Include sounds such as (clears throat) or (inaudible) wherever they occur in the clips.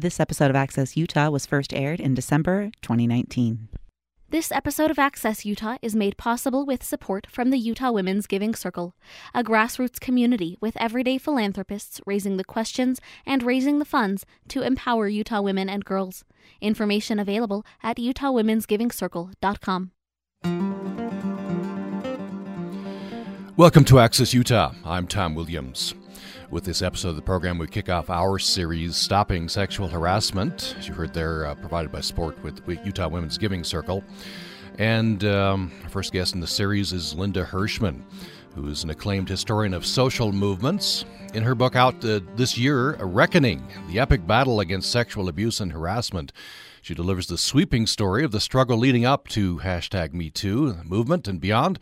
This episode of Access Utah was first aired in December 2019. This episode of Access Utah is made possible with support from the Utah Women's Giving Circle, a grassroots community with everyday philanthropists raising the questions and raising the funds to empower Utah women and girls. Information available at utahwomensgivingcircle.com. Welcome to Access Utah. I'm Tom Williams. With this episode of the program, we kick off our series, Stopping Sexual Harassment. As you heard there, uh, provided by Sport with, Utah Women's Giving Circle. And um, our first guest in the series is Linda Hirshman, who is an acclaimed historian of social movements. In her book out uh, this year, A Reckoning The Epic Battle Against Sexual Abuse and Harassment, she delivers the sweeping story of the struggle leading up to hashtag MeToo movement and beyond,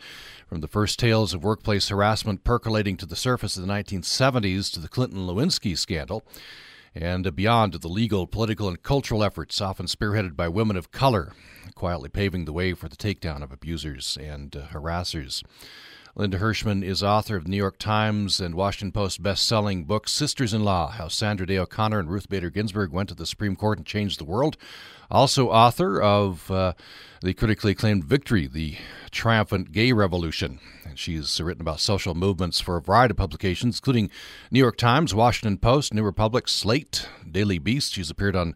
from the first tales of workplace harassment percolating to the surface in the 1970s to the Clinton Lewinsky scandal, and beyond to the legal, political, and cultural efforts often spearheaded by women of color, quietly paving the way for the takedown of abusers and uh, harassers. Linda Hirshman is author of New York Times and Washington Post best-selling book Sisters in Law: How Sandra Day O'Connor and Ruth Bader Ginsburg Went to the Supreme Court and Changed the World. Also author of uh, the critically acclaimed Victory: The Triumphant Gay Revolution. And she's written about social movements for a variety of publications, including New York Times, Washington Post, New Republic, Slate, Daily Beast. She's appeared on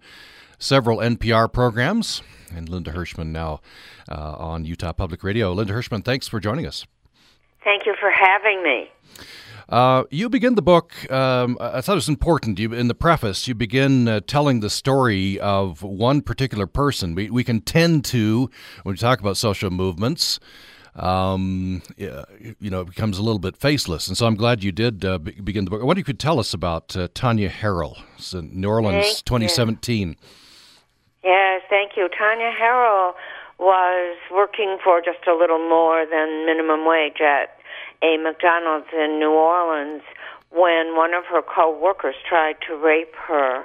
several NPR programs. And Linda Hirshman now uh, on Utah Public Radio. Linda Hirshman, thanks for joining us. Thank you for having me. Uh, you begin the book. Um, I thought it was important. You, in the preface, you begin uh, telling the story of one particular person. We, we can tend to, when we talk about social movements, um, you know, it becomes a little bit faceless. And so I'm glad you did uh, begin the book. I wonder if you could tell us about uh, Tanya Harrell, New Orleans, thank 2017. You. Yes, thank you. Tanya Harrell was working for just a little more than minimum wage at a McDonald's in New Orleans when one of her co-workers tried to rape her.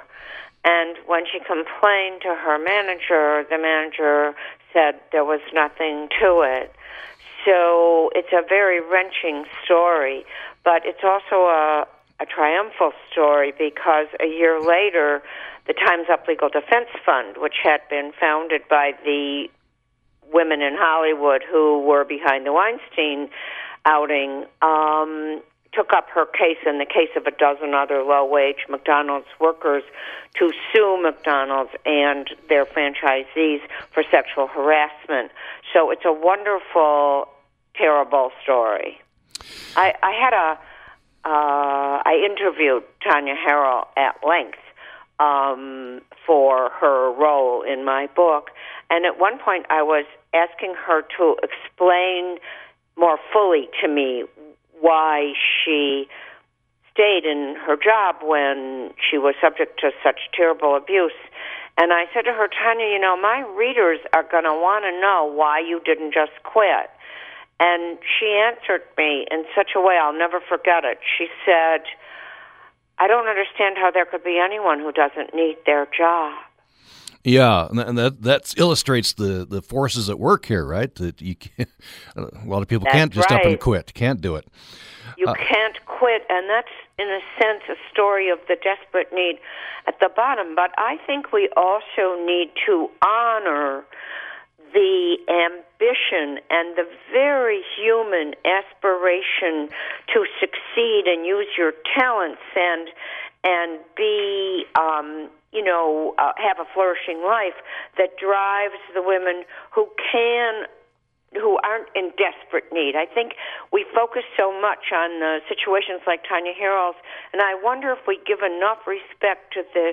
And when she complained to her manager, the manager said there was nothing to it. So it's a very wrenching story, but it's also a, a triumphal story because a year later, the Time's Up Legal Defense Fund, which had been founded by the women in Hollywood who were behind the Weinstein outing, um, took up her case in the case of a dozen other low wage McDonald's workers to sue McDonald's and their franchisees for sexual harassment. So it's a wonderful, terrible story. I, I had a, uh, I interviewed Tanya Harrell at length um, for her role in my book. And at one point, I was asking her to explain more fully to me why she stayed in her job when she was subject to such terrible abuse. And I said to her, Tanya, you know, my readers are going to want to know why you didn't just quit. And she answered me in such a way I'll never forget it. She said, I don't understand how there could be anyone who doesn't need their job. Yeah, and that that illustrates the, the forces at work here, right? That you (laughs) can't, a lot of people that's can't just right. up and quit, can't do it. You uh, can't quit, and that's in a sense a story of the desperate need at the bottom. But I think we also need to honor the ambition and the very human aspiration to succeed and use your talents and and be um, you know, uh, have a flourishing life that drives the women who can who aren't in desperate need. I think we focus so much on the situations like Tanya Harrell's, and I wonder if we give enough respect to the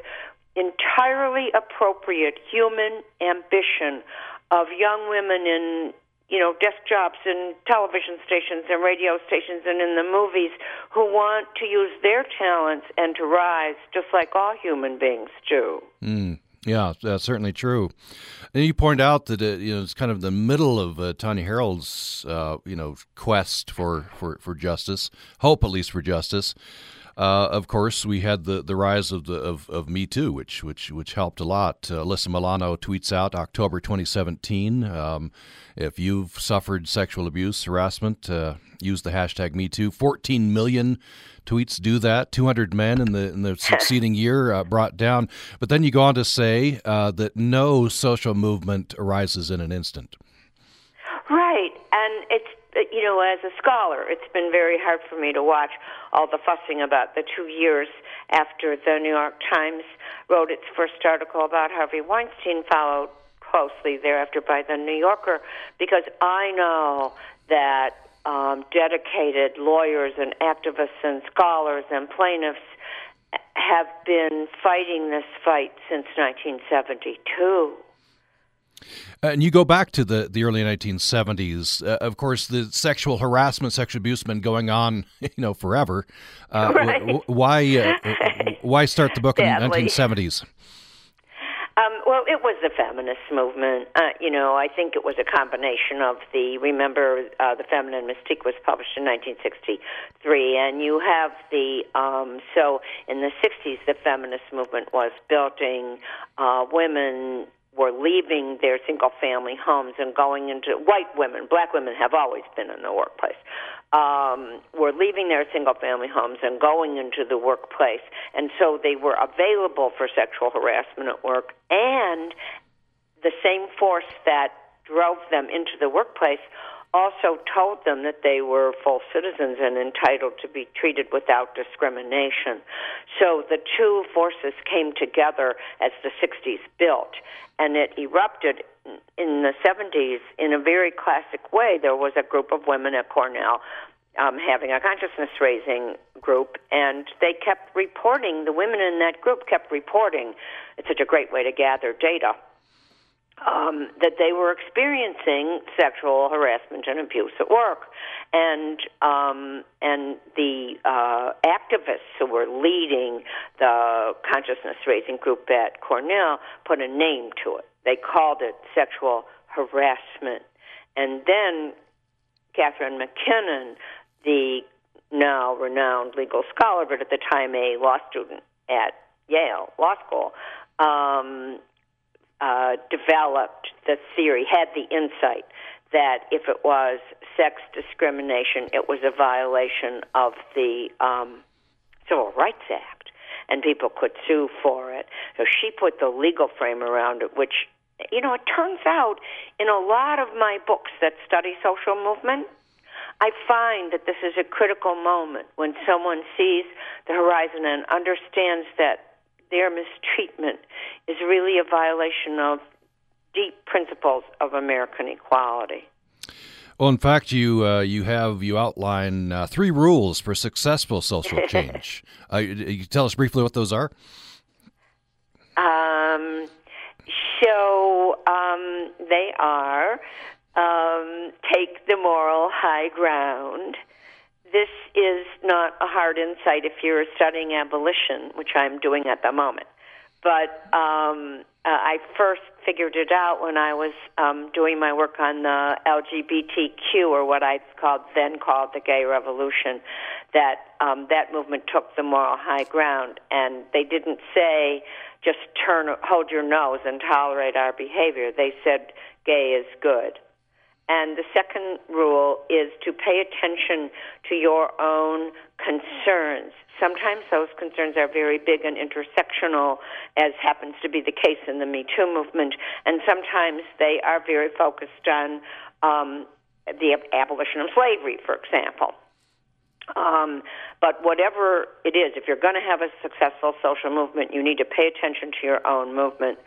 entirely appropriate human ambition of young women in you know, desk jobs in television stations and radio stations and in the movies who want to use their talents and to rise just like all human beings do. Mm. Yeah, that's certainly true. And you point out that uh, you know it's kind of the middle of uh, Tanya Harrell's uh, you know quest for, for, for justice, hope at least for justice. Uh, of course, we had the, the rise of the of, of Me Too, which which which helped a lot. Uh, Alyssa Milano tweets out October 2017. Um, if you've suffered sexual abuse, harassment, uh, use the hashtag Me Too. 14 million tweets do that. 200 men in the in the succeeding year uh, brought down. But then you go on to say uh, that no social movement arises in an instant. Right, and it's you know, as a scholar, it's been very hard for me to watch all the fussing about the two years after the New York Times wrote its first article about Harvey Weinstein, followed closely thereafter by the New Yorker, because I know that um, dedicated lawyers and activists and scholars and plaintiffs have been fighting this fight since 1972. And you go back to the, the early 1970s. Uh, of course, the sexual harassment, sexual abuse has been going on, (laughs) you know, forever. Uh, (laughs) right. w- why uh, why start the book in the 1970s? Um, well, it was the feminist movement. Uh, you know, I think it was a combination of the. Remember, uh, the Feminine Mystique was published in 1963, and you have the. Um, so in the 60s, the feminist movement was building uh, women were leaving their single family homes and going into white women, black women have always been in the workplace, um, were leaving their single family homes and going into the workplace. And so they were available for sexual harassment at work. And the same force that drove them into the workplace also told them that they were full citizens and entitled to be treated without discrimination. So the two forces came together as the 60s built, and it erupted in the 70s in a very classic way. There was a group of women at Cornell um, having a consciousness raising group, and they kept reporting, the women in that group kept reporting. It's such a great way to gather data um, that they were experiencing sexual harassment and abuse at work, and um, and the uh, activists who were leading the consciousness raising group at Cornell put a name to it. They called it sexual harassment, and then Catharine MacKinnon, the now renowned legal scholar, but at the time a law student at Yale Law School, um, uh, developed the theory, had the insight that if it was sex discrimination, it was a violation of the um, Civil Rights Act, and people could sue for it. So she put the legal frame around it, which, you know, it turns out in a lot of my books that study social movement, I find that this is a critical moment when someone sees the horizon and understands that their mistreatment is really a violation of deep principles of American equality. Well, in fact, you uh, you have you outline uh, three rules for successful social (laughs) change. uh, you tell us briefly what those are. Um, so um, they are um, take the moral high ground this is not a hard insight if you're studying abolition, which I'm doing at the moment. But um, uh, I first figured it out when I was um, doing my work on the LGBTQ, or what I called then called the gay revolution. That um, that movement took the moral high ground, and they didn't say just turn, hold your nose, and tolerate our behavior. They said gay is good. And the second rule is to pay attention to your own concerns. Sometimes those concerns are very big and intersectional, as happens to be the case in the Me Too movement, and sometimes they are very focused on um, the abolition of slavery, for example. Um, but whatever it is, if you're going to have a successful social movement, you need to pay attention to your own movement.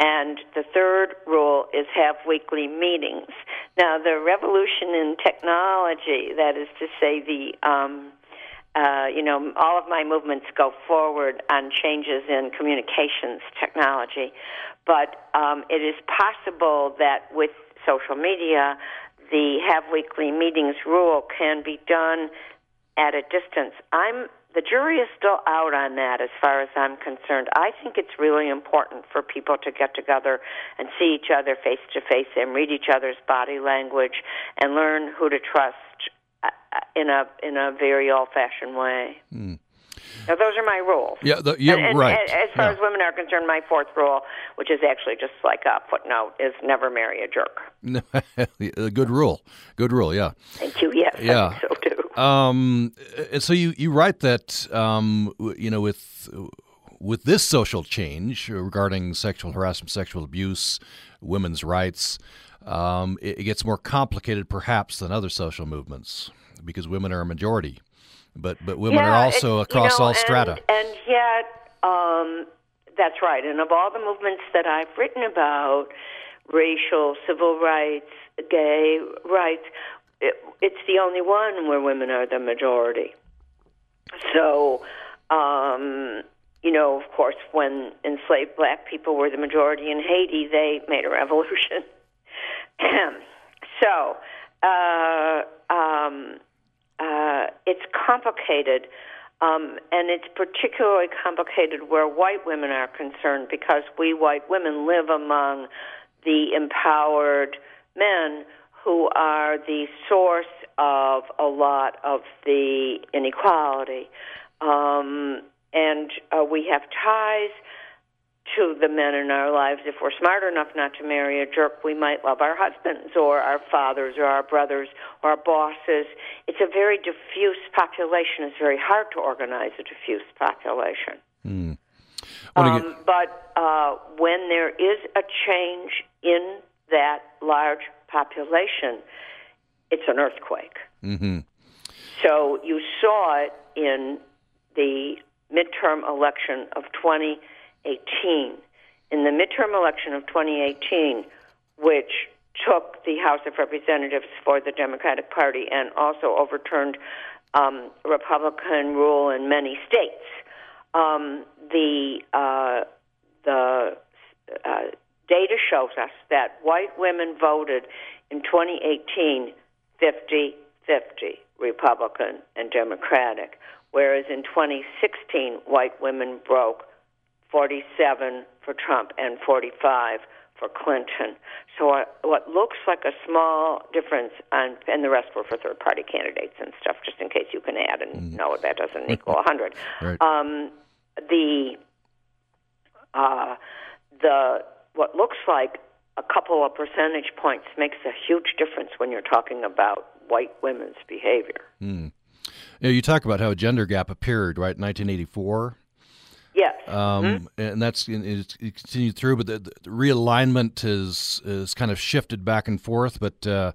And the third rule is have weekly meetings. Now, the revolution in technology, that is to say, the um, uh, you know, all of my movements go forward on changes in communications technology, but um, it is possible that with social media, the have weekly meetings rule can be done at a distance. I'm the jury is still out on that as far as I'm concerned. I think it's really important for people to get together and see each other face to face and read each other's body language and learn who to trust uh, in a in a very old fashioned way. Mm. Now, those are my rules. Yeah, the, yeah, and, and, right. As far yeah. as women are concerned, my fourth rule, which is actually just like a footnote, is never marry a jerk. (laughs) a good rule. Good rule. Yeah. Thank you. Yes. Yeah. so. Um, and so you you write that um, you know with with this social change regarding sexual harassment, sexual abuse, women's rights, um, it, it gets more complicated perhaps than other social movements because women are a majority but but women yeah, are also across you know, all strata. And, and yet, um, that's right. And of all the movements that I've written about, racial, civil rights, gay rights, it, it's the only one where women are the majority. So, um, you know, of course, when enslaved black people were the majority in Haiti, they made a revolution. (laughs) so, uh, um, uh, it's complicated, um, and it's particularly complicated where white women are concerned because we white women live among the empowered men who are the source of a lot of the inequality. Um, and uh, we have ties to the men in our lives. If we're smart enough not to marry a jerk, we might love our husbands or our fathers or our brothers or our bosses. It's a very diffuse population. It's very hard to organize a diffuse population. Hmm. Um, but uh, when there is a change in that large population, it's an earthquake. Mm-hmm. So you saw it in the midterm election of 2018. In the midterm election of 2018, which took the House of Representatives for the Democratic Party and also overturned um, Republican rule in many states, um, the uh, the uh, data shows us that white women voted in 2018 50 50 Republican and Democratic, whereas in 2016 white women broke 47 for Trump and 45 for Clinton. So what looks like a small difference, on, and the rest were for third party candidates and stuff, just in case you can add and no, that doesn't (laughs) equal 100. Right. Um, the uh, the what looks like a couple of percentage points makes a huge difference when you're talking about white women's behavior. Mm. You, know, you talk about how a gender gap appeared right in 1984. Yes, Um, Mm-hmm. and that's it, it continued through, but the, the realignment is is kind of shifted back and forth. But uh,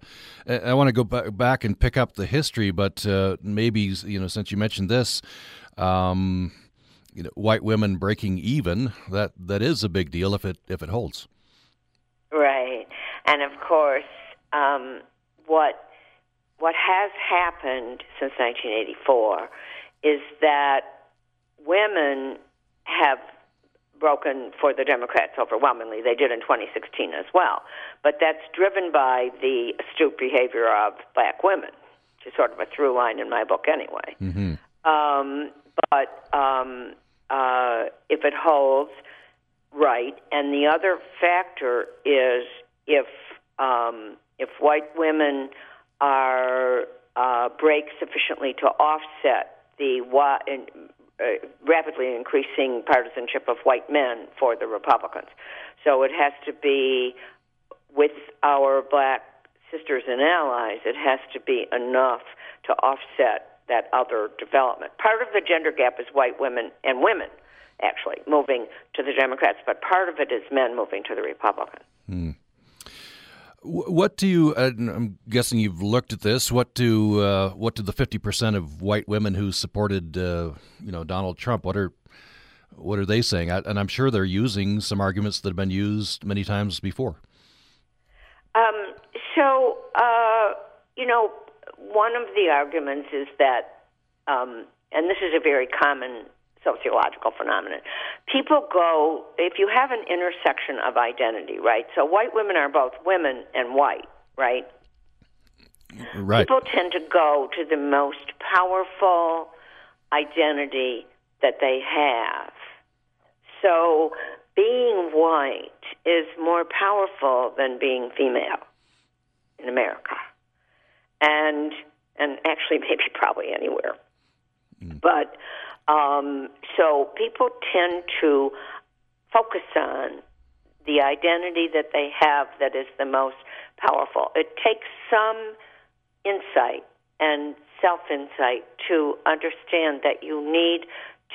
I, I want to go ba- back and pick up the history. But uh, maybe you know, since you mentioned this, um, you know, white women breaking even that that is a big deal if it if it holds. right. And of course, um, what what has happened since 1984 is that women have broken for the Democrats overwhelmingly. They did in 2016 as well. But that's driven by the astute behavior of black women, which is sort of a through line in my book anyway. Mm-hmm. Um, but um, uh, if it holds, right. And the other factor is if um, if white women are uh, break sufficiently to offset the wa- in, uh, rapidly increasing partisanship of white men for the Republicans. So it has to be with our black sisters and allies. It has to be enough to offset that other development. Part of the gender gap is white women and women actually moving to the Democrats, but part of it is men moving to the Republicans. Hmm. What do you? Uh, I'm guessing you've looked at this. What do uh, what do the fifty percent of white women who supported uh, you know Donald Trump? What are what are they saying? I, and I'm sure they're using some arguments that have been used many times before. Um, so uh, you know, one of the arguments is that, um, and this is a very common sociological phenomenon. People go, if you have an intersection of identity, right? So white women are both women and white, right? Right. People tend to go to the most powerful identity that they have. So being white is more powerful than being female in America. And and actually maybe (laughs) probably anywhere. But Um, so people tend to focus on the identity that they have that is the most powerful. It takes some insight and self insight to understand that you need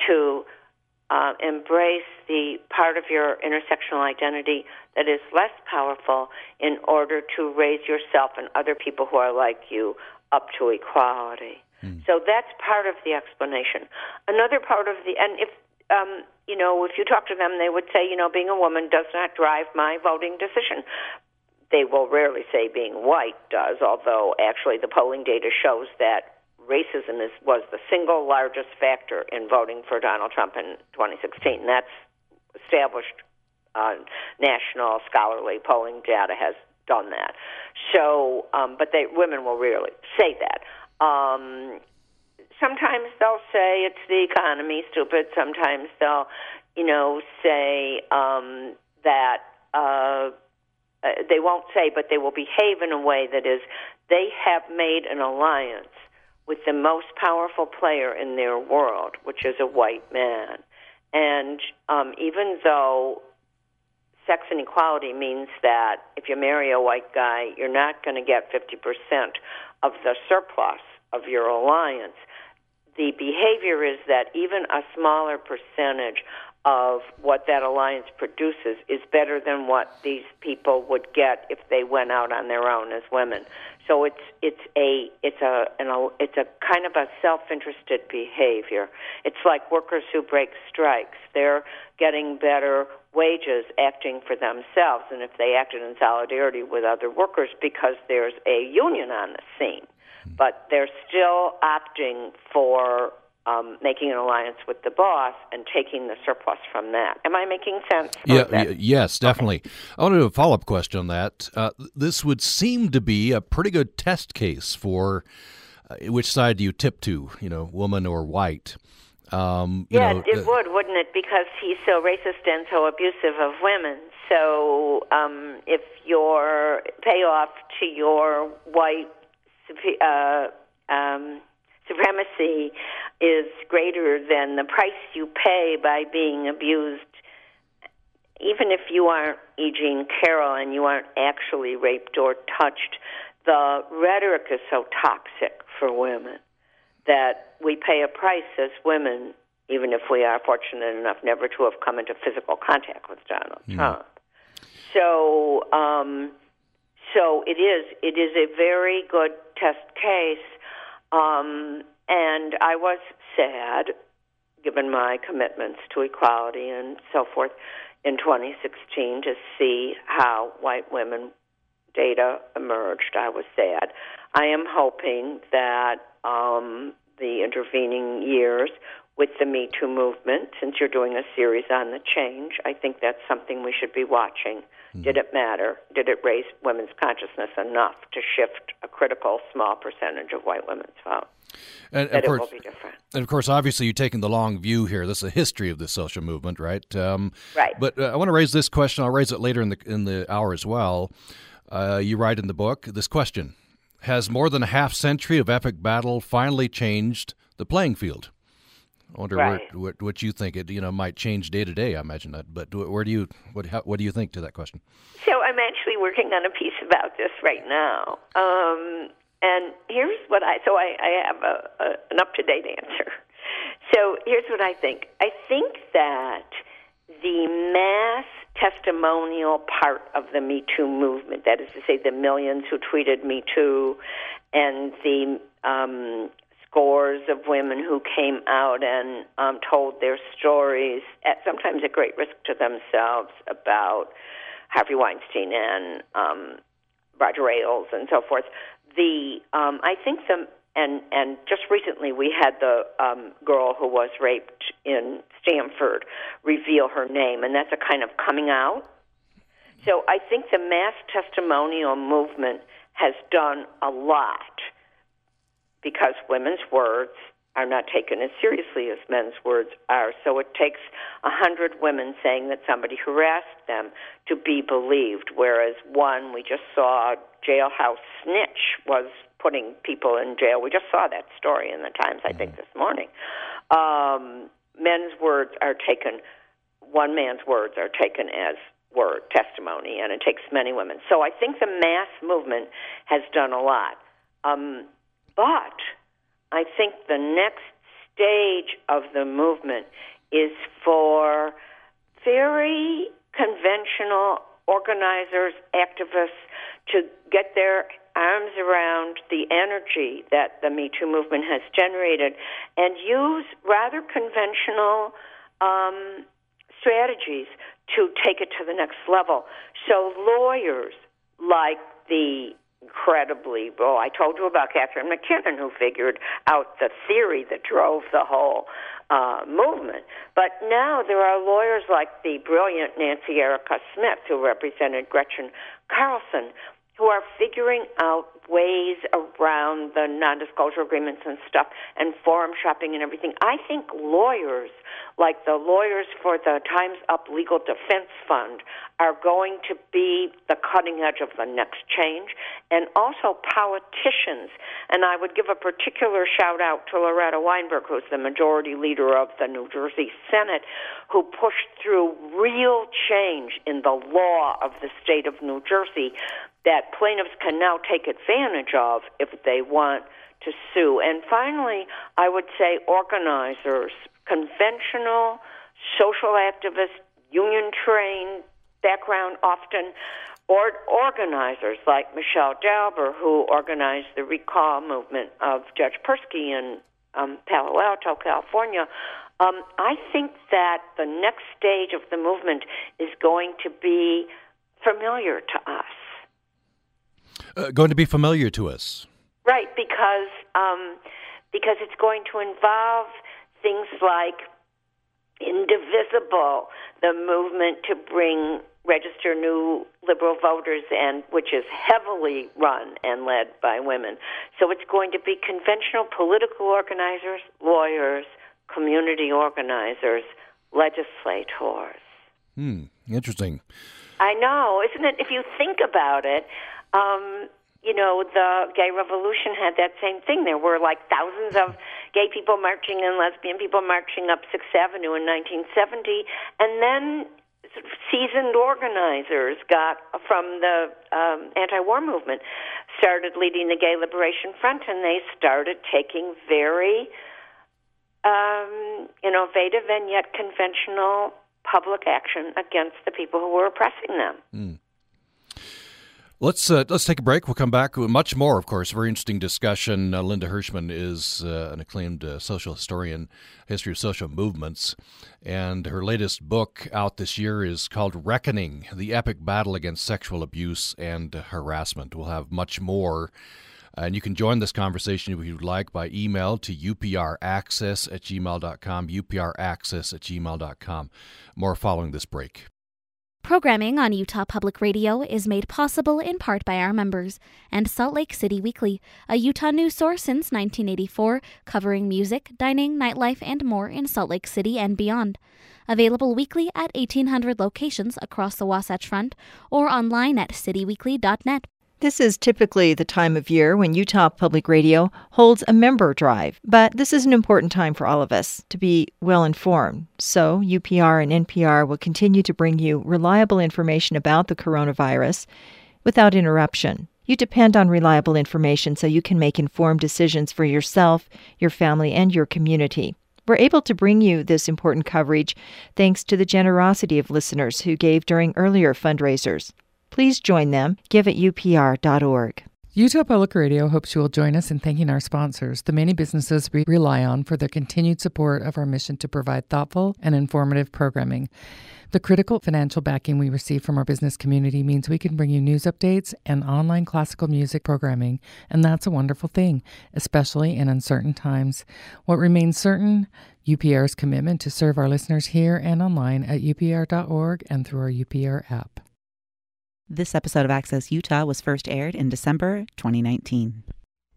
to uh, embrace the part of your intersectional identity that is less powerful in order to raise yourself and other people who are like you up to equality. Mm. So that's part of the explanation. Another part of the, and if, um, you know, if you talk to them, they would say, you know, being a woman does not drive my voting decision. They will rarely say being white does, although actually the polling data shows that racism is, was the single largest factor in voting for Donald Trump in 2016. That's established uh, national scholarly polling data has done that. So, um, but they women will rarely say that. Um, sometimes they'll say it's the economy, stupid. Sometimes they'll, you know, say um, that uh, uh, they won't say, but they will behave in a way that is they have made an alliance with the most powerful player in their world, which is a white man. And um, even though sex inequality means that if you marry a white guy, you're not going to get 50% of the surplus of your alliance. The behavior is that even a smaller percentage of what that alliance produces is better than what these people would get if they went out on their own as women. So it's it's a it's a an, it's a kind of a self-interested behavior. It's like workers who break strikes. They're getting better wages acting for themselves and if they acted in solidarity with other workers because there's a union on the scene. Hmm. But they're still opting for um, making an alliance with the boss and taking the surplus from that. Am I making sense? Yeah, y- yes, definitely. Okay. I want to do a follow up question on that. Uh, this would seem to be a pretty good test case for uh, which side do you tip to, you know, woman or white. Um, yeah, know, it uh, would, wouldn't it? Because he's so racist and so abusive of women. So um, if your payoff to your white uh, um, supremacy is greater than the price you pay by being abused. Even if you aren't E. Jean Carroll and you aren't actually raped or touched, the rhetoric is so toxic for women that we pay a price as women, even if we are fortunate enough never to have come into physical contact with Donald mm. Trump. So, um, so it is. It is a very good test case um, and I was sad, given my commitments to equality and so forth, in 2016 to see how white women data emerged. I was sad. I am hoping that um, the intervening years with the Me Too movement, since you're doing a series on the change, I think that's something we should be watching. Mm-hmm. Did it matter? Did it raise women's consciousness enough to shift a critical small percentage of white women's vote? And, that course, it will be different. And of course, obviously, you're taking the long view here. This is a history of this social movement, right? Um, right. But uh, I want to raise this question. I'll raise it later in the in the hour as well. Uh, you write in the book this question: Has more than a half century of epic battle finally changed the playing field? I wonder right. where, what, what you think it you know might change day to day. I imagine that, but where do you what how, what do you think to that question? So I'm actually working on a piece about this right now, um, and here's what I so I, I have a, a, an up to date answer. So here's what I think. I think that the mass testimonial part of the Me Too movement, that is to say, the millions who tweeted Me Too, and the um, scores of women who came out and um, told their stories, at sometimes at great risk to themselves, about Harvey Weinstein and um, Roger Ailes and so forth. The um, I think the and and just recently we had the um, girl who was raped in Stanford reveal her name, and that's a kind of coming out. So I think the mass testimonial movement has done a lot because women's words are not taken as seriously as men's words are. So it takes a hundred women saying that somebody harassed them to be believed, whereas one we just saw jailhouse snitch was putting people in jail. We just saw that story in the Times, I think, this morning. um, men's words are taken, one man's words are taken as word testimony, and it takes many women. So I think the mass movement has done a lot. Um, but I think the next stage of the movement is for very conventional organizers, activists to get their arms around the energy that the Me Too movement has generated and use rather conventional um, strategies to take it to the next level. So lawyers like the incredibly well i told you about Catharine MacKinnon, who figured out the theory that drove the whole uh, movement. But now there are lawyers like the brilliant Nancy Erika Smith who represented gretchen carlson who are figuring out ways around the non-disclosure agreements and stuff and forum shopping and everything. I think lawyers, like the lawyers for the Times Up Legal Defense Fund, are going to be the cutting edge of the next change, and also politicians. And I would give a particular shout out to Loretta Weinberg, who's the majority leader of the New Jersey Senate, who pushed through real change in the law of the state of New Jersey that plaintiffs can now take advantage of if they want to sue. And finally, I would say organizers, conventional social activists, union trained background often, or organizers like Michelle Dauber, who organized the recall movement of Judge Persky in um, Palo Alto, California. Um, I think that the next stage of the movement is going to be familiar to us uh, going to be familiar to us. Right, because um, because it's going to involve things like indivisible, the movement to bring register new liberal voters and which is heavily run and led by women. So it's going to be conventional political organizers, lawyers, community organizers, legislators. Hmm, interesting. I know, isn't it? If you think about it, um, you know, the gay revolution had that same thing. There were like thousands of gay people marching and lesbian people marching up Sixth Avenue in 1970, and then seasoned organizers got from the um, anti-war movement started leading the Gay Liberation Front, and they started taking very um, innovative and yet conventional public action against the people who were oppressing them. Mm. Let's uh, let's take a break. We'll come back with much more, of course. Very interesting discussion. Uh, Linda Hirshman is uh, an acclaimed uh, social historian, history of social movements, and her latest book out this year is called "Reckoning: The Epic Battle Against Sexual Abuse and Harassment." We'll have much more. And you can join this conversation if you'd like by email to upraccess at gmail.com, upraccess at gmail.com. More following this break. Programming on Utah Public Radio is made possible in part by our members and Salt Lake City Weekly, a Utah news source since 1984, covering music, dining, nightlife, and more in Salt Lake City and beyond. Available weekly at 1,800 locations across the Wasatch Front or online at cityweekly.net. This is typically the time of year when Utah Public Radio holds a member drive, but this is an important time for all of us to be well informed. So, UPR and NPR will continue to bring you reliable information about the coronavirus without interruption. You depend on reliable information so you can make informed decisions for yourself, your family, and your community. We're able to bring you this important coverage thanks to the generosity of listeners who gave during earlier fundraisers. Please join them. Give at upr.org. Utah Public Radio hopes you will join us in thanking our sponsors, the many businesses we rely on for their continued support of our mission to provide thoughtful and informative programming. The critical financial backing we receive from our business community means we can bring you news updates and online classical music programming, and that's a wonderful thing, especially in uncertain times. What remains certain? UPR's commitment to serve our listeners here and online at upr.org and through our UPR app. This episode of Access Utah was first aired in December 2019.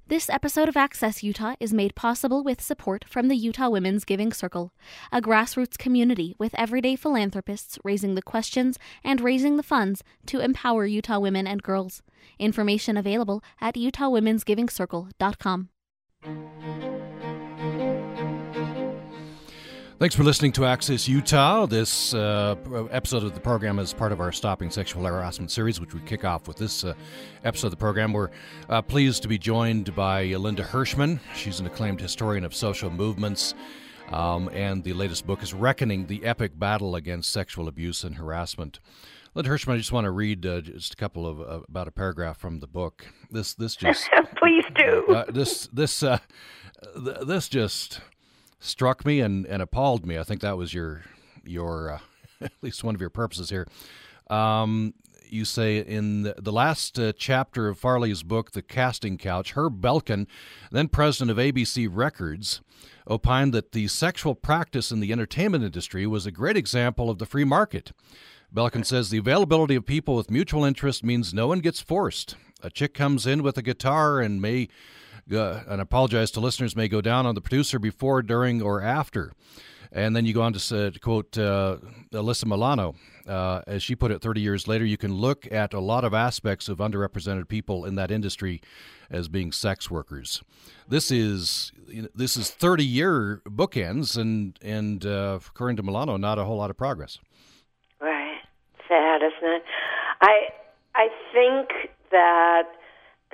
This episode of Access Utah is made possible with support from the Utah Women's Giving Circle, a grassroots community with everyday philanthropists raising the questions and raising the funds to empower Utah women and girls. Information available at utahwomensgivingcircle.com. Thanks for listening to Access Utah. This uh, episode of the program is part of our Stopping Sexual Harassment series, which we kick off with this uh, episode of the program. We're uh, pleased to be joined by Linda Hirshman. She's an acclaimed historian of social movements, um, and the latest book is Reckoning the Epic Battle Against Sexual Abuse and Harassment. Linda Hirshman, I just want to read uh, just a couple of uh, about a paragraph from the book. This this just (laughs) please do. Uh, this this th- this just struck me and, and appalled me. I think that was your your uh, (laughs) at least one of your purposes here. Um, you say in the, the last uh, chapter of Farley's book, The Casting Couch, Herb Belkin, then president of ABC Records, opined that the sexual practice in the entertainment industry was a great example of the free market. Belkin says the availability of people with mutual interest means no one gets forced. A chick comes in with a guitar and may uh, and apologize to listeners, may go down on the producer before, during, or after. And then you go on to, uh, to quote uh, Alyssa Milano, uh, as she put it 30 years later, you can look at a lot of aspects of underrepresented people in that industry as being sex workers. This is this is 30 year bookends, and and uh, according to Milano, not a whole lot of progress. Right, sad, isn't it? I I think that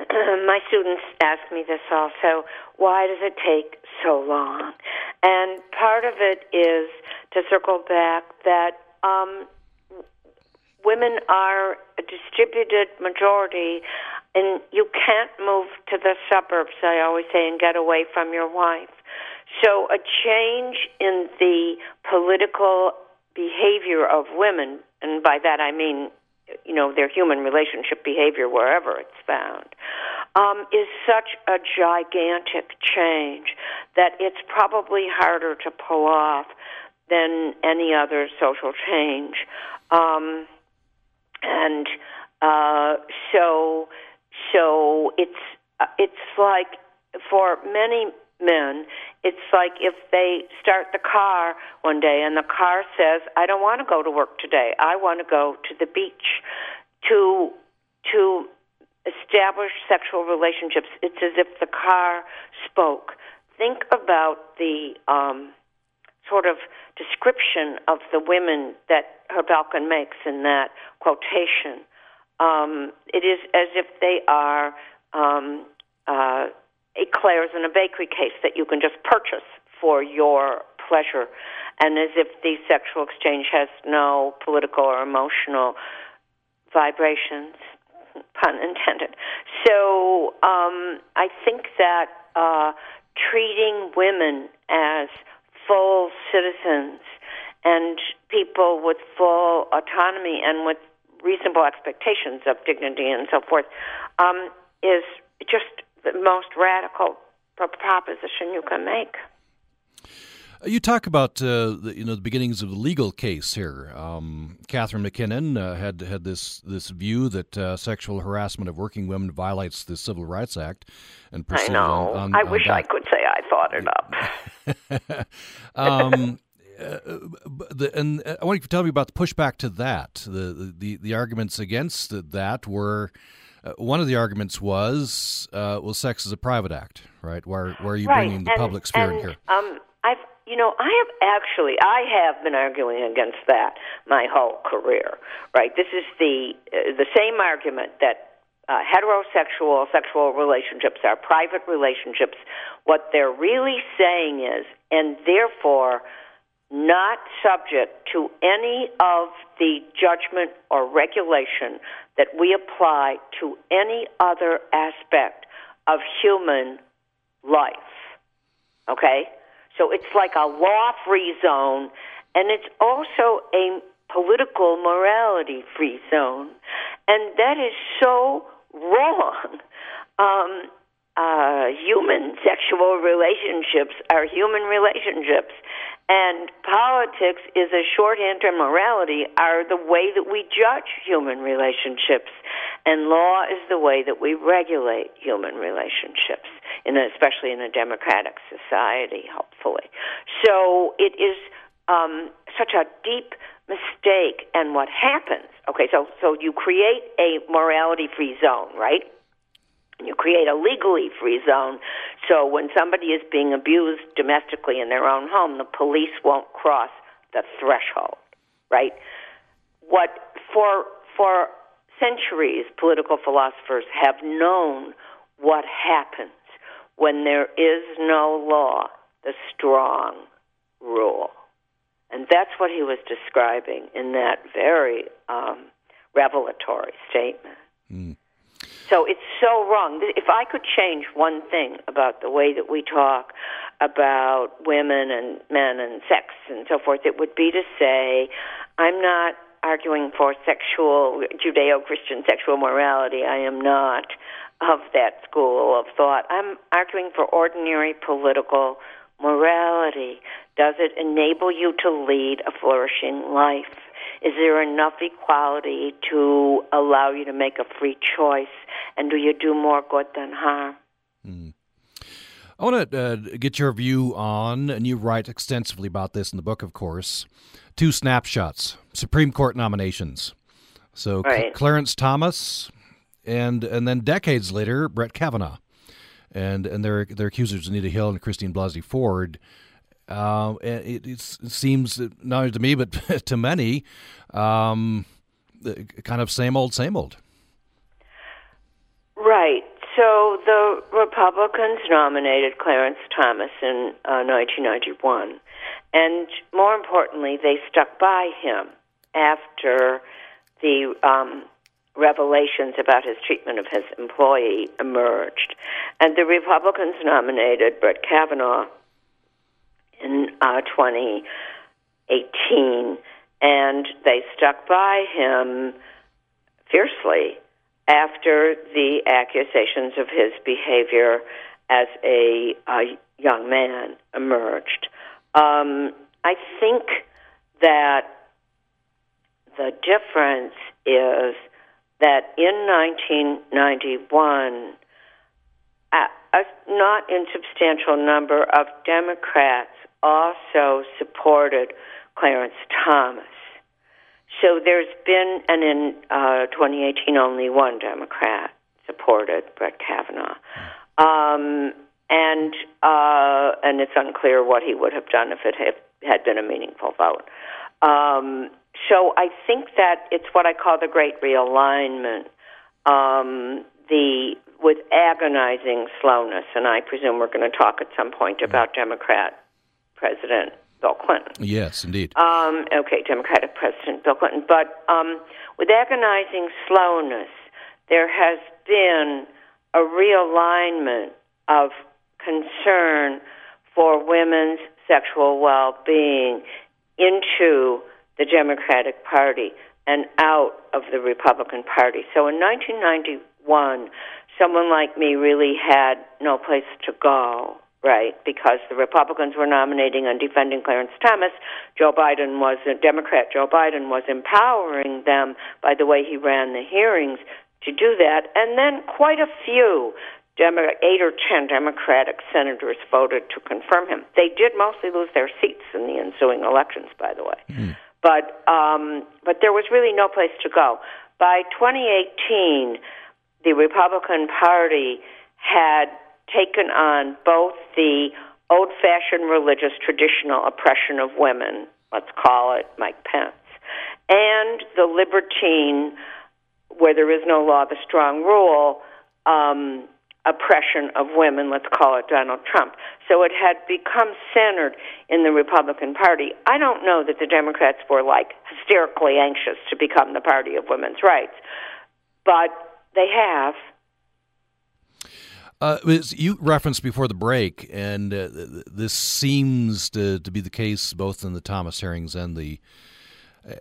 (clears throat) my students ask me this also why does it take so long? And part of it is to circle back that um, women are a distributed majority, and you can't move to the suburbs, I always say, and get away from your wife. So a change in the political behavior of women, and by that I mean you know their human relationship behavior wherever it's found um, is such a gigantic change that it's probably harder to pull off than any other social change. Um, and uh, so so it's uh, it's like for many men, it's like if they start the car one day and the car says, "I don't want to go to work today. I want to go to the beach." To to establish sexual relationships, it's as if the car spoke. Think about the um, sort of description of the women that Herb Belkin makes in that quotation. Um, it is as if they are um, uh, eclairs in a bakery case that you can just purchase for your pleasure, and as if the sexual exchange has no political or emotional vibrations, pun intended. So um, I think that uh, treating women as full citizens and people with full autonomy and with reasonable expectations of dignity and so forth um, is just the most radical proposition you can make. Uh, you talk about uh, the, you know the beginnings of the legal case here. Um, Catharine MacKinnon uh, had had this this view that uh, sexual harassment of working women violates the Civil Rights Act, and I know. On, on, I on wish that. I could say I thought it up. (laughs) um, (laughs) uh, the, and I want you to tell me about the pushback to that. The the, the arguments against that were uh, one of the arguments was, uh, well, sex is a private act, right? Why, why are you right. bringing the and, public sphere and, in here? Um, I've, you know, I have actually, I have been arguing against that my whole career, right? This is the uh, the same argument that uh, heterosexual sexual relationships are private relationships. What they're really saying is, and therefore not subject to any of the judgment or regulation that we apply to any other aspect of human life. Okay? So it's like a law free zone, and it's also a political morality free zone. And that is so wrong. Um, uh, human sexual relationships are human relationships. And politics is a shorthand to morality are the way that we judge human relationships. And law is the way that we regulate human relationships, in a, especially in a democratic society, hopefully. So it is um, such a deep mistake. And what happens, okay, so, so you create a morality free zone, right? You create a legally free zone so when somebody is being abused domestically in their own home, the police won't cross the threshold, right? What for for centuries political philosophers have known what happens when there is no law, the strong rule. And that's what he was describing in that very um, revelatory statement. Mm. So it's so wrong. If I could change one thing about the way that we talk about women and men and sex and so forth, it would be to say, I'm not arguing for sexual, Judeo Christian sexual morality. I am not of that school of thought. I'm arguing for ordinary political morality. Does it enable you to lead a flourishing life? Is there enough equality to allow you to make a free choice? And do you do more good than harm? Mm. I want to uh, get your view on, and you write extensively about this in the book, of course, two snapshots Supreme Court nominations. So right. Clarence Thomas, and and then decades later, Brett Kavanaugh, and and their their accusers Anita Hill and Christine Blasey Ford. Uh, it, it, seems not only to me but (laughs) to many, um, kind of same old, same old. Right. So the Republicans nominated Clarence Thomas in uh, 1991, and more importantly, they stuck by him after the um, revelations about his treatment of his employee emerged. And the Republicans nominated Brett Kavanaugh in uh, 2018, and they stuck by him fiercely after the accusations of his behavior as a, a young man emerged. Um, I think that the difference is that in 1991, a, a not insubstantial number of Democrats also supported Clarence Thomas. So there's been, and in uh, 2018, only one Democrat supported Brett Kavanaugh. Um, and uh, and it's unclear what he would have done if it had, been a meaningful vote. Um, so I think that it's what I call the great realignment. Um, the with agonizing slowness, and I presume we're going to talk at some point about Democrat President Bill Clinton. Yes, indeed. Um, okay, Democratic President Bill Clinton. But um, with agonizing slowness, there has been a realignment of concern for women's sexual well being into the Democratic Party and out of the Republican Party. So in 1991, someone like me really had no place to go right? Because the Republicans were nominating and defending Clarence Thomas. Joe Biden was a Democrat. Joe Biden was empowering them by the way he ran the hearings to do that. And then quite a few, Demo- eight or ten Democratic senators voted to confirm him. They did mostly lose their seats in the ensuing elections, by the way. Mm. But um, but there was really no place to go. By 2018, the Republican Party had taken on both the old fashioned religious traditional oppression of women, let's call it Mike Pence, and the libertine, where there is no law, the strong rule, um, oppression of women, let's call it Donald Trump. So it had become centered in the Republican Party. I don't know that the Democrats were like hysterically anxious to become the party of women's rights, but they have uh, you referenced before the break, and uh, this seems to, to be the case both in the Thomas hearings and the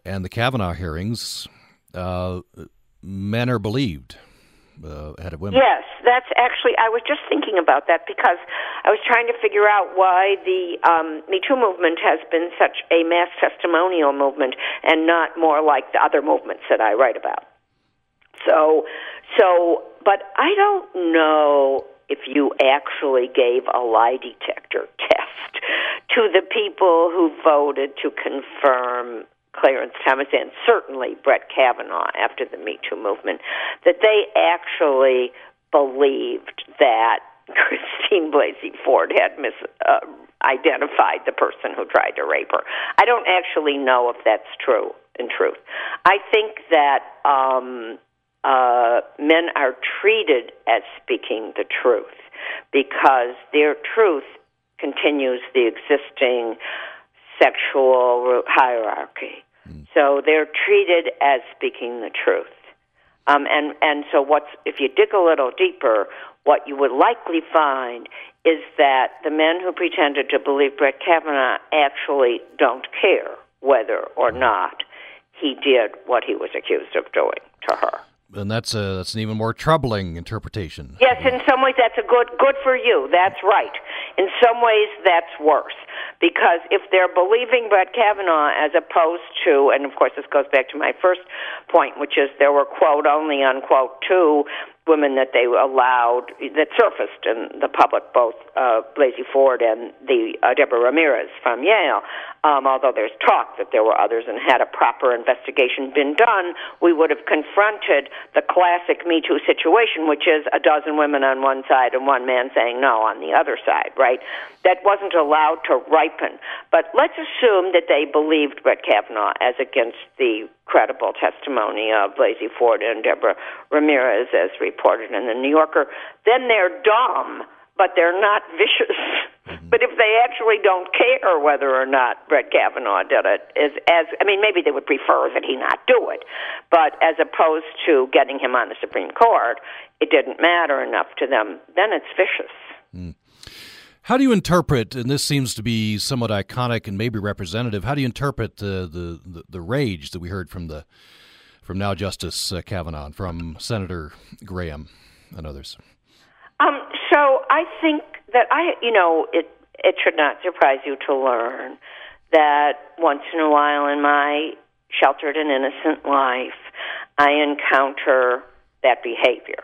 and the Kavanaugh hearings. Uh, men are believed uh, ahead of women. Yes, that's actually. I was just thinking about that because I was trying to figure out why the um, Me Too movement has been such a mass testimonial movement and not more like the other movements that I write about. So, so, but I don't know if you actually gave a lie detector (laughs) test to the people who voted to confirm Clarence Thomas and certainly Brett Kavanaugh after the Me Too movement, that they actually believed that (laughs) Christine Blasey Ford had misidentified uh, the person who tried to rape her. I don't actually know if that's true. In truth, I think that um, uh, men are treated as speaking the truth because their truth continues the existing sexual hierarchy. Mm. So they're treated as speaking the truth. Um, and and so what's if you dig a little deeper, what you would likely find is that the men who pretended to believe Brett Kavanaugh actually don't care whether or not he did what he was accused of doing to her and that's a that's an even more troubling interpretation. Yes, in some ways that's a good good for you. That's right. In some ways that's worse because if they're believing Brett Kavanaugh as opposed to, and of course this goes back to my first point, which is there were quote only unquote two women that they allowed that surfaced in the public, both uh, Blasey Ford and the uh, Deborah Ramirez from Yale. Um, although there's talk that there were others, and had a proper investigation been done, we would have confronted the classic Me Too situation, which is a dozen women on one side and one man saying no on the other side, right? That wasn't allowed to ripen. But let's assume that they believed Brett Kavanaugh as against the credible testimony of Blasey Ford and Deborah Ramirez, as reported in the New Yorker. Then they're dumb but they're not vicious. Mm-hmm. But if they actually don't care whether or not Brett Kavanaugh did it, is as I mean, maybe they would prefer that he not do it, but as opposed to getting him on the Supreme Court, it didn't matter enough to them. Then it's vicious. Mm. How do you interpret, and this seems to be somewhat iconic and maybe representative, how do you interpret the the, the, the rage that we heard from the from now Justice uh, Kavanaugh, from Senator Graham, and others? Um, so I think that I, you know, it it should not surprise you to learn that once in a while in my sheltered and innocent life, I encounter that behavior.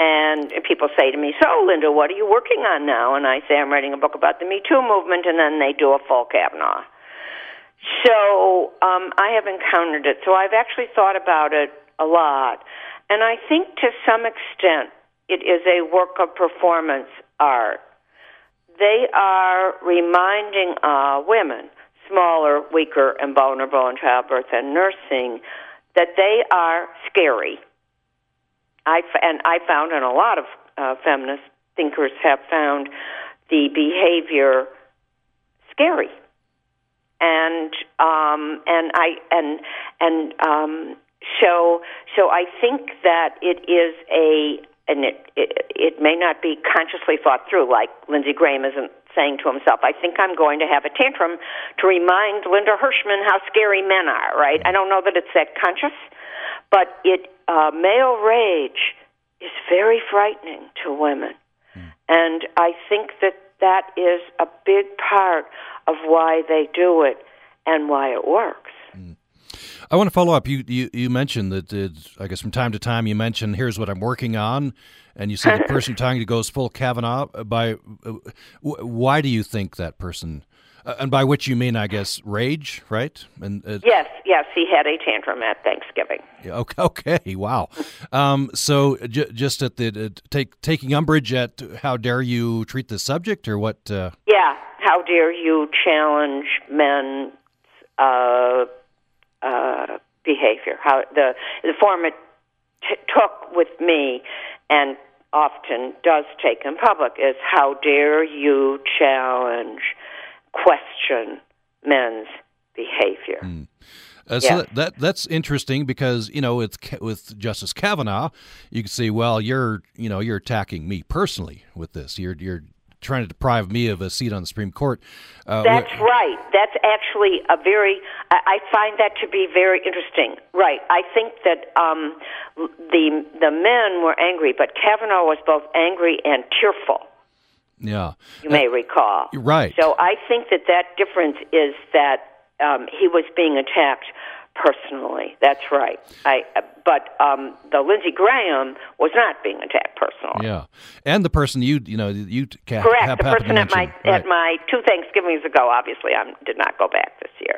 And people say to me, So, Linda, what are you working on now? And I say, I'm writing a book about the Me Too movement, and then they do a full Kavanaugh. So, um, I have encountered it. So, I've actually thought about it a lot. And I think to some extent, it is a work of performance art. They are reminding uh, women, smaller, weaker, and vulnerable in childbirth and nursing, that they are scary. I and I found, and a lot of uh, feminist thinkers have found the behavior scary, and um, and I and and um, so so I think that it is a and it, it it may not be consciously thought through, like Lindsey Graham isn't saying to himself, I think I'm going to have a tantrum to remind Linda Hirshman how scary men are, right? I don't know that it's that conscious, but it uh, male rage is very frightening to women. Mm. And I think that that is a big part of why they do it and why it works. I want to follow up. You you, you mentioned that I guess from time to time you mention here's what I'm working on, and you say the (laughs) person talking to goes full Kavanaugh. By uh, why do you think that person? Uh, and by which you mean, I guess, rage, right? And uh, yes, yes, he had a tantrum at Thanksgiving. Okay, (laughs) okay, wow. um, so j- just at the uh, take taking umbrage at how dare you treat the subject, or what? Uh? Yeah, how dare you challenge men's Uh, uh, behavior. How the the form it t- took with me, and often does take in public, is how dare you challenge, question men's behavior. Mm. Uh, so that, that, that's interesting because you know with with Justice Kavanaugh, you can see well you're you know you're attacking me personally with this. You're you're trying to deprive me of a seat on the Supreme Court. Uh, That's wh- right. That's actually a very. I, find that to be very interesting. Right. I think that um, the the men were angry, but Kavanaugh was both angry and tearful. Yeah, you may uh, recall. Right. So I think that that difference is that um, he was being attacked personally. That's right. I, but um, the Lindsey Graham was not being attacked personally. Yeah, and the person you you know you ca- correct have, the person at my right. at my two Thanksgivings ago. Obviously, I did not go back this year.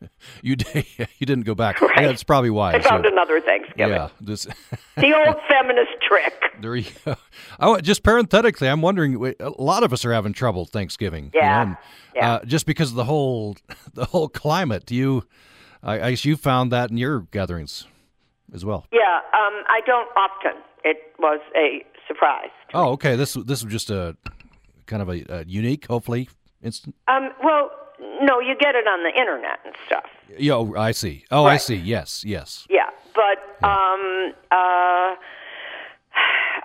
(laughs) you did. (laughs) you didn't go back. Right. That's probably why. I found another Thanksgiving. Yeah, this, (laughs) the old feminist trick. There you go. Just parenthetically, I'm wondering. A lot of us are having trouble Thanksgiving. Yeah. You know, and, Yeah. Uh, just because of the whole the whole climate. Do you? I, I guess you found that in your gatherings as well. Yeah, um, I don't often. It was a surprise. Oh, okay. This this was just a kind of a, a unique, hopefully, instant. Um, well, no, you get it on the internet and stuff. Yo, I see. Oh, I see. Yes, yes. Yeah, but um, uh,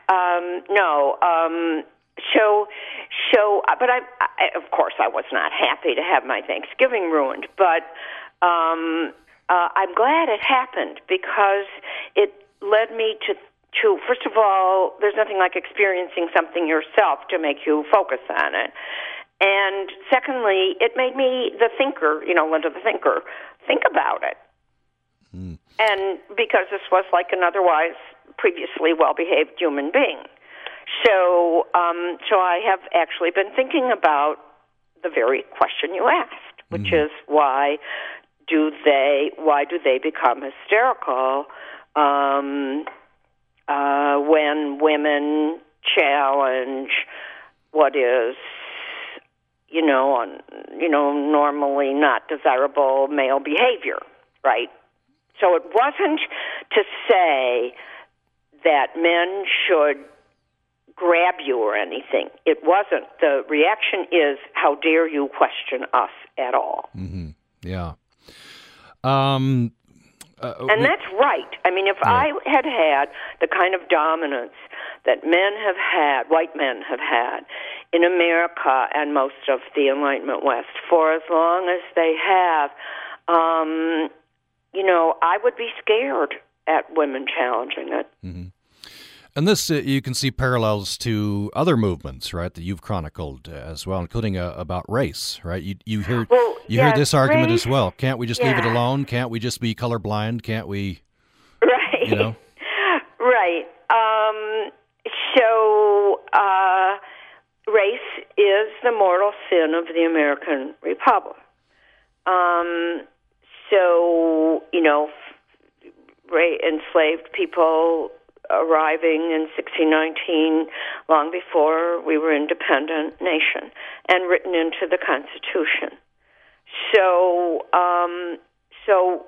(sighs) um, no. Um, so, so, but I, I, of course, I was not happy to have my Thanksgiving ruined. But um, uh, I'm glad it happened because it led me to. To first of all, there's nothing like experiencing something yourself to make you focus on it. And secondly, it made me the thinker, you know, Linda the thinker, think about it. And because this was like an otherwise previously well behaved human being. So, um, so I have actually been thinking about the very question you asked, which is why do they why do they become hysterical um, uh, when women challenge what is you know on you know normally not desirable male behavior, right? So it wasn't to say that men should grab you or anything. It wasn't. The reaction is, how dare you question us at all? Yeah. Um. Uh, And that's right. I mean, if I had had the kind of dominance that men have had, white men have had, in America and most of the Enlightenment West for as long as they have, um, you know, I would be scared at women challenging it. And this, uh, you can see parallels to other movements, right, that you've chronicled uh, as well, including uh, about race, right? You you hear Well, you hear this argument race- as well. Can't we just leave it alone? Can't we just be colorblind? Can't we, Right. (laughs) you know? Right. Um, so, uh, race is the mortal sin of the American Republic. Um, so, you know, ra- enslaved people arriving in 1619, long before we were an independent nation, and written into the Constitution. So, um, so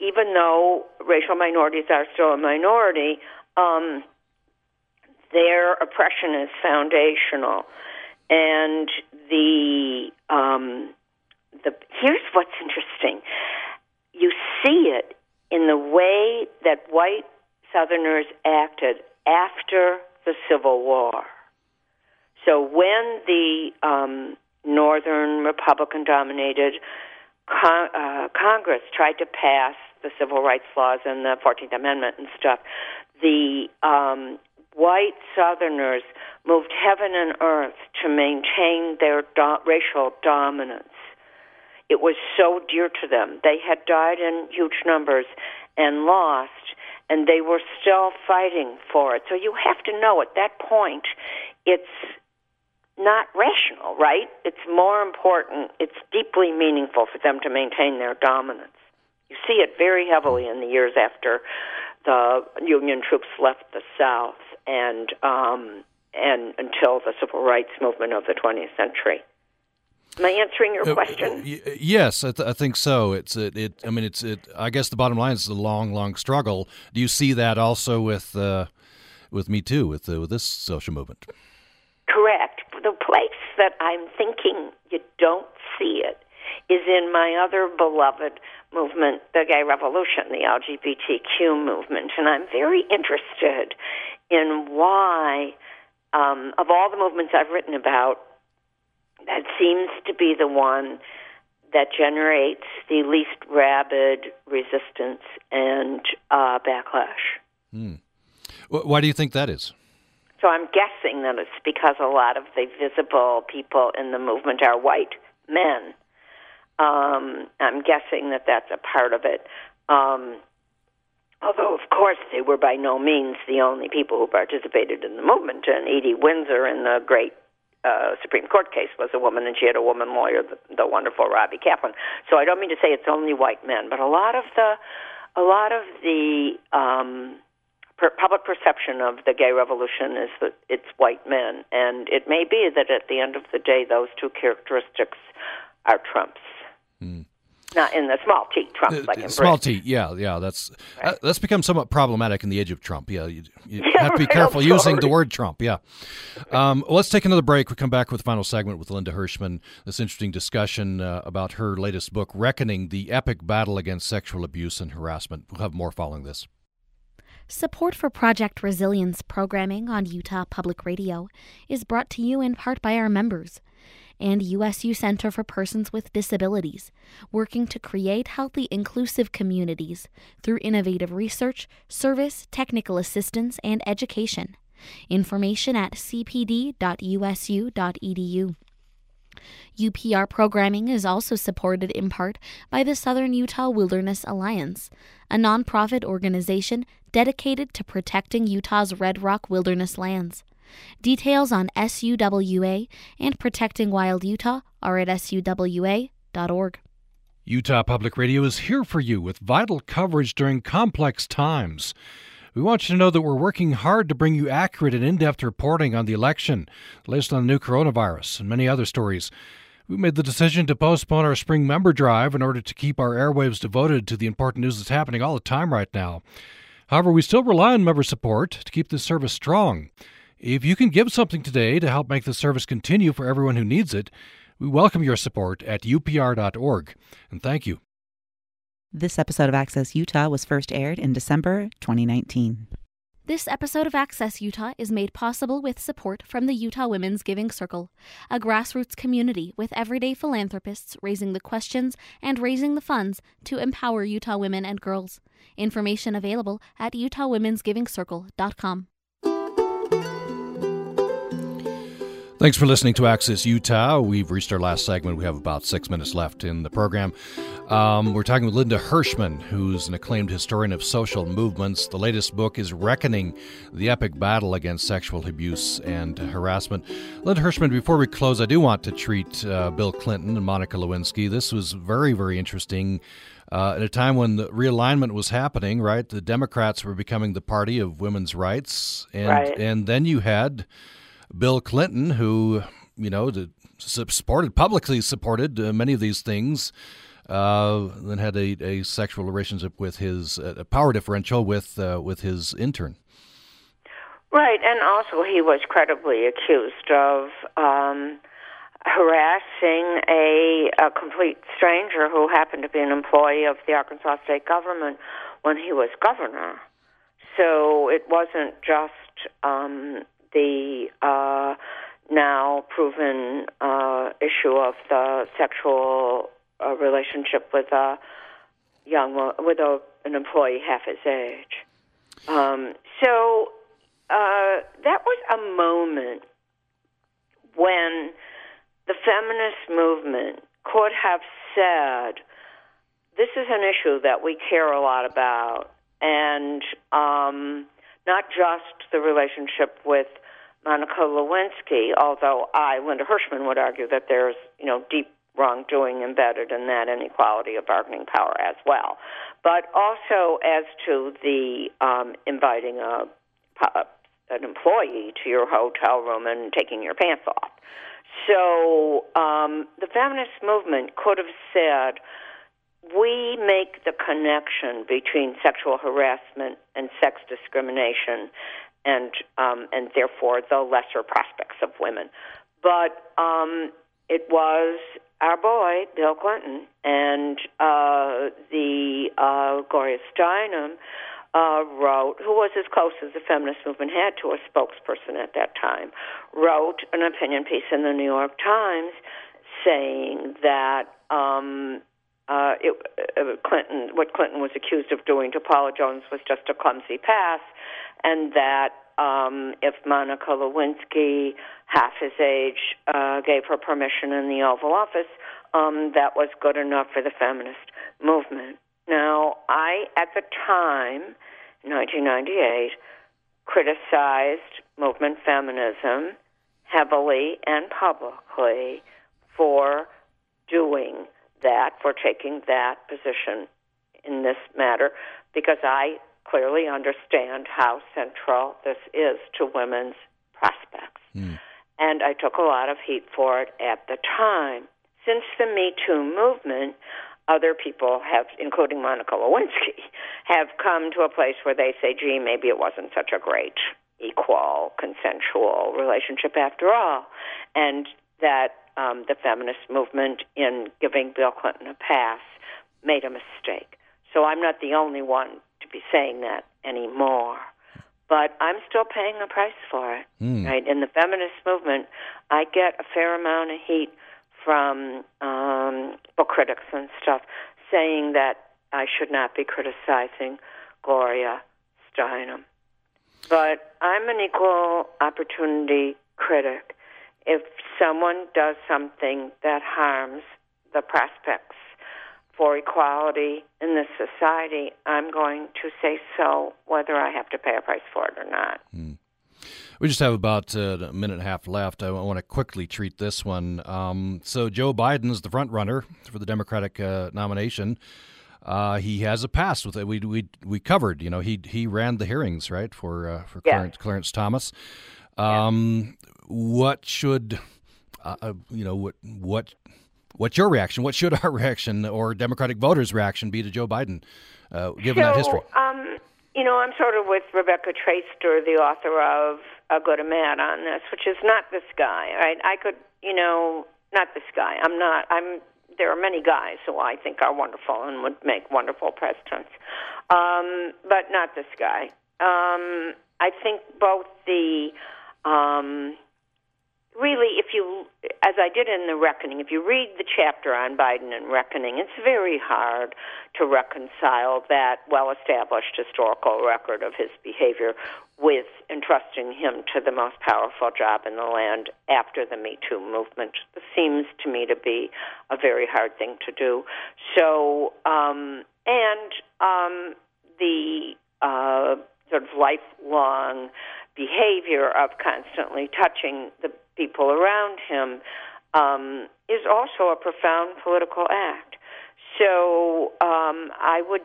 even though racial minorities are still a minority, um, their oppression is foundational, and the um, the here's what's interesting: you see it in the way that white Southerners acted after the Civil War. So when the um, Northern Republican-dominated con- uh, Congress tried to pass the civil rights laws and the Fourteenth Amendment and stuff, the um, white Southerners moved heaven and earth to maintain their do- racial dominance. It was so dear to them. They had died in huge numbers and lost, and they were still fighting for it. So you have to know at that point, it's not rational, right? It's more important, it's deeply meaningful for them to maintain their dominance. You see it very heavily in the years after the Union troops left the South and um, and until the civil rights movement of the 20th century. Am I answering your Uh, question? y- yes, I, th- I think so. It's it, it. I mean, it's it. I guess the bottom line is a long, long struggle. Do you see that also with uh, with Me Too, with uh, with this social movement? Correct. The place that I'm thinking you don't see it is in my other beloved movement, the gay revolution, the LGBTQ movement. And I'm very interested in why, um, of all the movements I've written about, that seems to be the one that generates the least rabid resistance and uh, backlash. Wh- Why do you think that is? So I'm guessing that it's because a lot of the visible people in the movement are white men. Um, I'm guessing that that's a part of it. Um, although, of course, they were by no means the only people who participated in the movement. And Edie Windsor and the great uh, Supreme Court case was a woman, and she had a woman lawyer, the, the wonderful Robbie Kaplan. So I don't mean to say it's only white men, but a lot of the a lot of the um, per- public perception of the gay revolution is that it's white men, and it may be that at the end of the day, those two characteristics are trumps. Mm. Not in the small t Trump, uh, like in small Britain. t, yeah, yeah. That's right. uh, that's become somewhat problematic in the age of Trump. Yeah, you, you (laughs) yeah, have to be careful using the word Trump. Yeah. Um, well, let's take another break. We come back with the final segment with Linda Hirshman. This interesting discussion uh, about her latest book, "Reckoning: The Epic Battle Against Sexual Abuse and Harassment." We'll have more following this. Support for Project Resilience programming on Utah Public Radio is brought to you in part by our members and USU Center for Persons with Disabilities, working to create healthy, inclusive communities through innovative research, service, technical assistance, and education. Information at cpd.usu.edu. UPR programming is also supported in part by the Southern Utah Wilderness Alliance, a nonprofit organization dedicated to protecting Utah's Red Rock wilderness lands. Details on SUWA and Protecting Wild Utah are at suwa.org. Utah Public Radio is here for you with vital coverage during complex times. We want you to know that we're working hard to bring you accurate and in depth reporting on the election, latest on the new coronavirus, and many other stories. We made the decision to postpone our spring member drive in order to keep our airwaves devoted to the important news that's happening all the time right now. However, we still rely on member support to keep this service strong. If you can give something today to help make the service continue for everyone who needs it, we welcome your support at upr.org. And thank you. This episode of Access Utah was first aired in December 2019. This episode of Access Utah is made possible with support from the Utah Women's Giving Circle, a grassroots community with everyday philanthropists raising the questions and raising the funds to empower Utah women and girls. Information available at utahwomensgivingcircle.com. Thanks for listening to Access Utah. We've reached our last segment. We have about six minutes left in the program. Um, we're talking with Linda Hirshman, who's an acclaimed historian of social movements. The latest book is Reckoning the Epic Battle Against Sexual Abuse and Harassment. Linda Hirshman, before we close, I do want to treat uh, Bill Clinton and Monica Lewinsky. This was very, very interesting. Uh, at a time when the realignment was happening, right? The Democrats were becoming the party of women's rights, and right. and then you had Bill Clinton, who you know supported publicly supported uh, many of these things, uh, then had a, a sexual relationship with his uh, power differential with uh, with his intern. Right, and also he was credibly accused of um, harassing a, a complete stranger who happened to be an employee of the Arkansas state government when he was governor. So it wasn't just um, the uh, now proven uh, issue of the sexual uh, relationship with a young with a, an employee half his age. Um, so uh, that was a moment when the feminist movement could have said, "This is an issue that we care a lot about," and um, not just the relationship with Monica Lewinsky, although I, Linda Hirshman, would argue that there's, you know, deep wrongdoing embedded in that inequality of bargaining power as well. But also as to the um, inviting a, an employee to your hotel room and taking your pants off. So um, the feminist movement could have said, we make the connection between sexual harassment and sex discrimination and um, and therefore the lesser prospects of women. But um, it was our boy Bill Clinton and uh, the uh, Gloria Steinem uh, wrote, who was as close as the feminist movement had to a spokesperson at that time, wrote an opinion piece in the New York Times saying that. Um, uh, it, uh, Clinton, what Clinton was accused of doing to Paula Jones was just a clumsy pass, and that um, if Monica Lewinsky, half his age, uh, gave her permission in the Oval Office, um, that was good enough for the feminist movement. Now, I, at the time, 1998, criticized movement feminism heavily and publicly for doing that, for taking that position in this matter, because I clearly understand how central this is to women's prospects. Mm. And I took a lot of heat for it at the time. Since the Me Too movement, other people have, including Monica Lewinsky, (laughs) have come to a place where they say, gee, maybe it wasn't such a great equal, consensual relationship after all. And that um, the feminist movement, in giving Bill Clinton a pass, made a mistake. So I'm not the only one to be saying that anymore. But I'm still paying a price for it. Mm. Right? In the feminist movement, I get a fair amount of heat from um, book critics and stuff saying that I should not be criticizing Gloria Steinem. But I'm an equal opportunity critic. If someone does something that harms the prospects for equality in this society, I'm going to say so, whether I have to pay a price for it or not. Mm. We just have about uh, a minute and a half left. I want to quickly treat this one. Um, so, Joe Biden's the front runner for the Democratic uh, nomination. Uh, he has a past with it. We we we covered. You know, he he ran the hearings right for uh, for Clarence, Clarence Thomas. Um, What should uh, uh, you know? What what what's your reaction? What should (laughs) our reaction or Democratic voters' reaction be to Joe Biden, given so, that history? Um, you know, I'm sort of with Rebecca Traister, the author of a good amount on this, which is not this guy, right? I could, you know, not this guy. I'm not. I'm. There are many guys who I think are wonderful and would make wonderful presidents, um, but not this guy. Um, I think both the um, really, if you, as I did in The Reckoning, if you read the chapter on Biden and Reckoning, it's very hard to reconcile that well established historical record of his behavior with entrusting him to the most powerful job in the land after the Me Too movement. This seems to me to be a very hard thing to do. So, um, and um, the uh, sort of lifelong behavior of constantly touching the people around him um, is also a profound political act. So um, I would,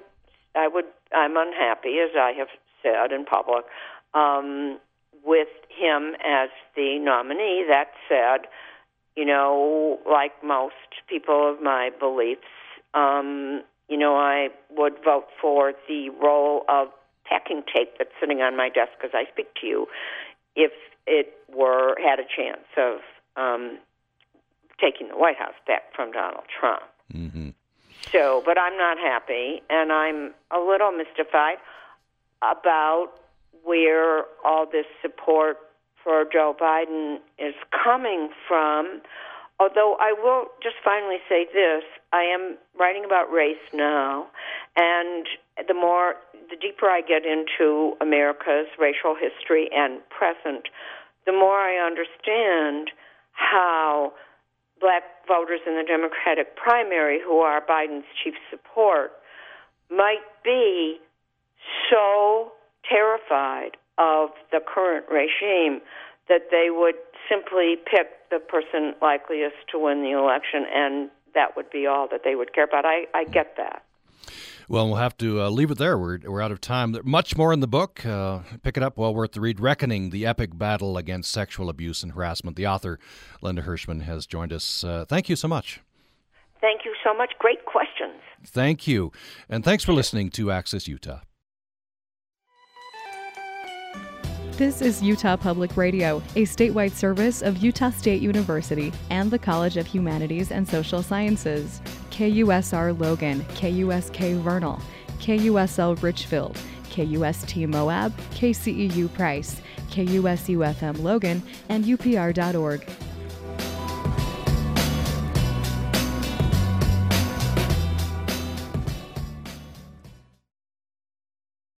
I would, I'm unhappy, as I have said in public, um, with him as the nominee. That said, you know, like most people of my beliefs, um, you know, I would vote for the role of packing tape that's sitting on my desk as I speak to you if it were had a chance of um, taking the White House back from Donald Trump. Mm-hmm. So, but I'm not happy, and I'm a little mystified about where all this support for Joe Biden is coming from. Although I will just finally say this I am writing about race now, and the more, the deeper I get into America's racial history and present, the more I understand how black voters in the Democratic primary, who are Biden's chief support, might be so terrified of the current regime that they would simply pick the person likeliest to win the election, and that would be all that they would care about. I, I get that. Well, we'll have to uh, leave it there. We're, we're out of time. Much more in the book. Uh, pick it up while we're at the read. Reckoning the Epic Battle Against Sexual Abuse and Harassment. The author, Linda Hirshman, has joined us. Uh, thank you so much. Thank you so much. Great questions. Thank you. And thanks for listening to Access Utah. This is Utah Public Radio, a statewide service of Utah State University and the College of Humanities and Social Sciences. KUSR Logan, KUSK Vernal, KUSL Richfield, KUST Moab, KCEU Price, KUSUFM Logan, and UPR.org.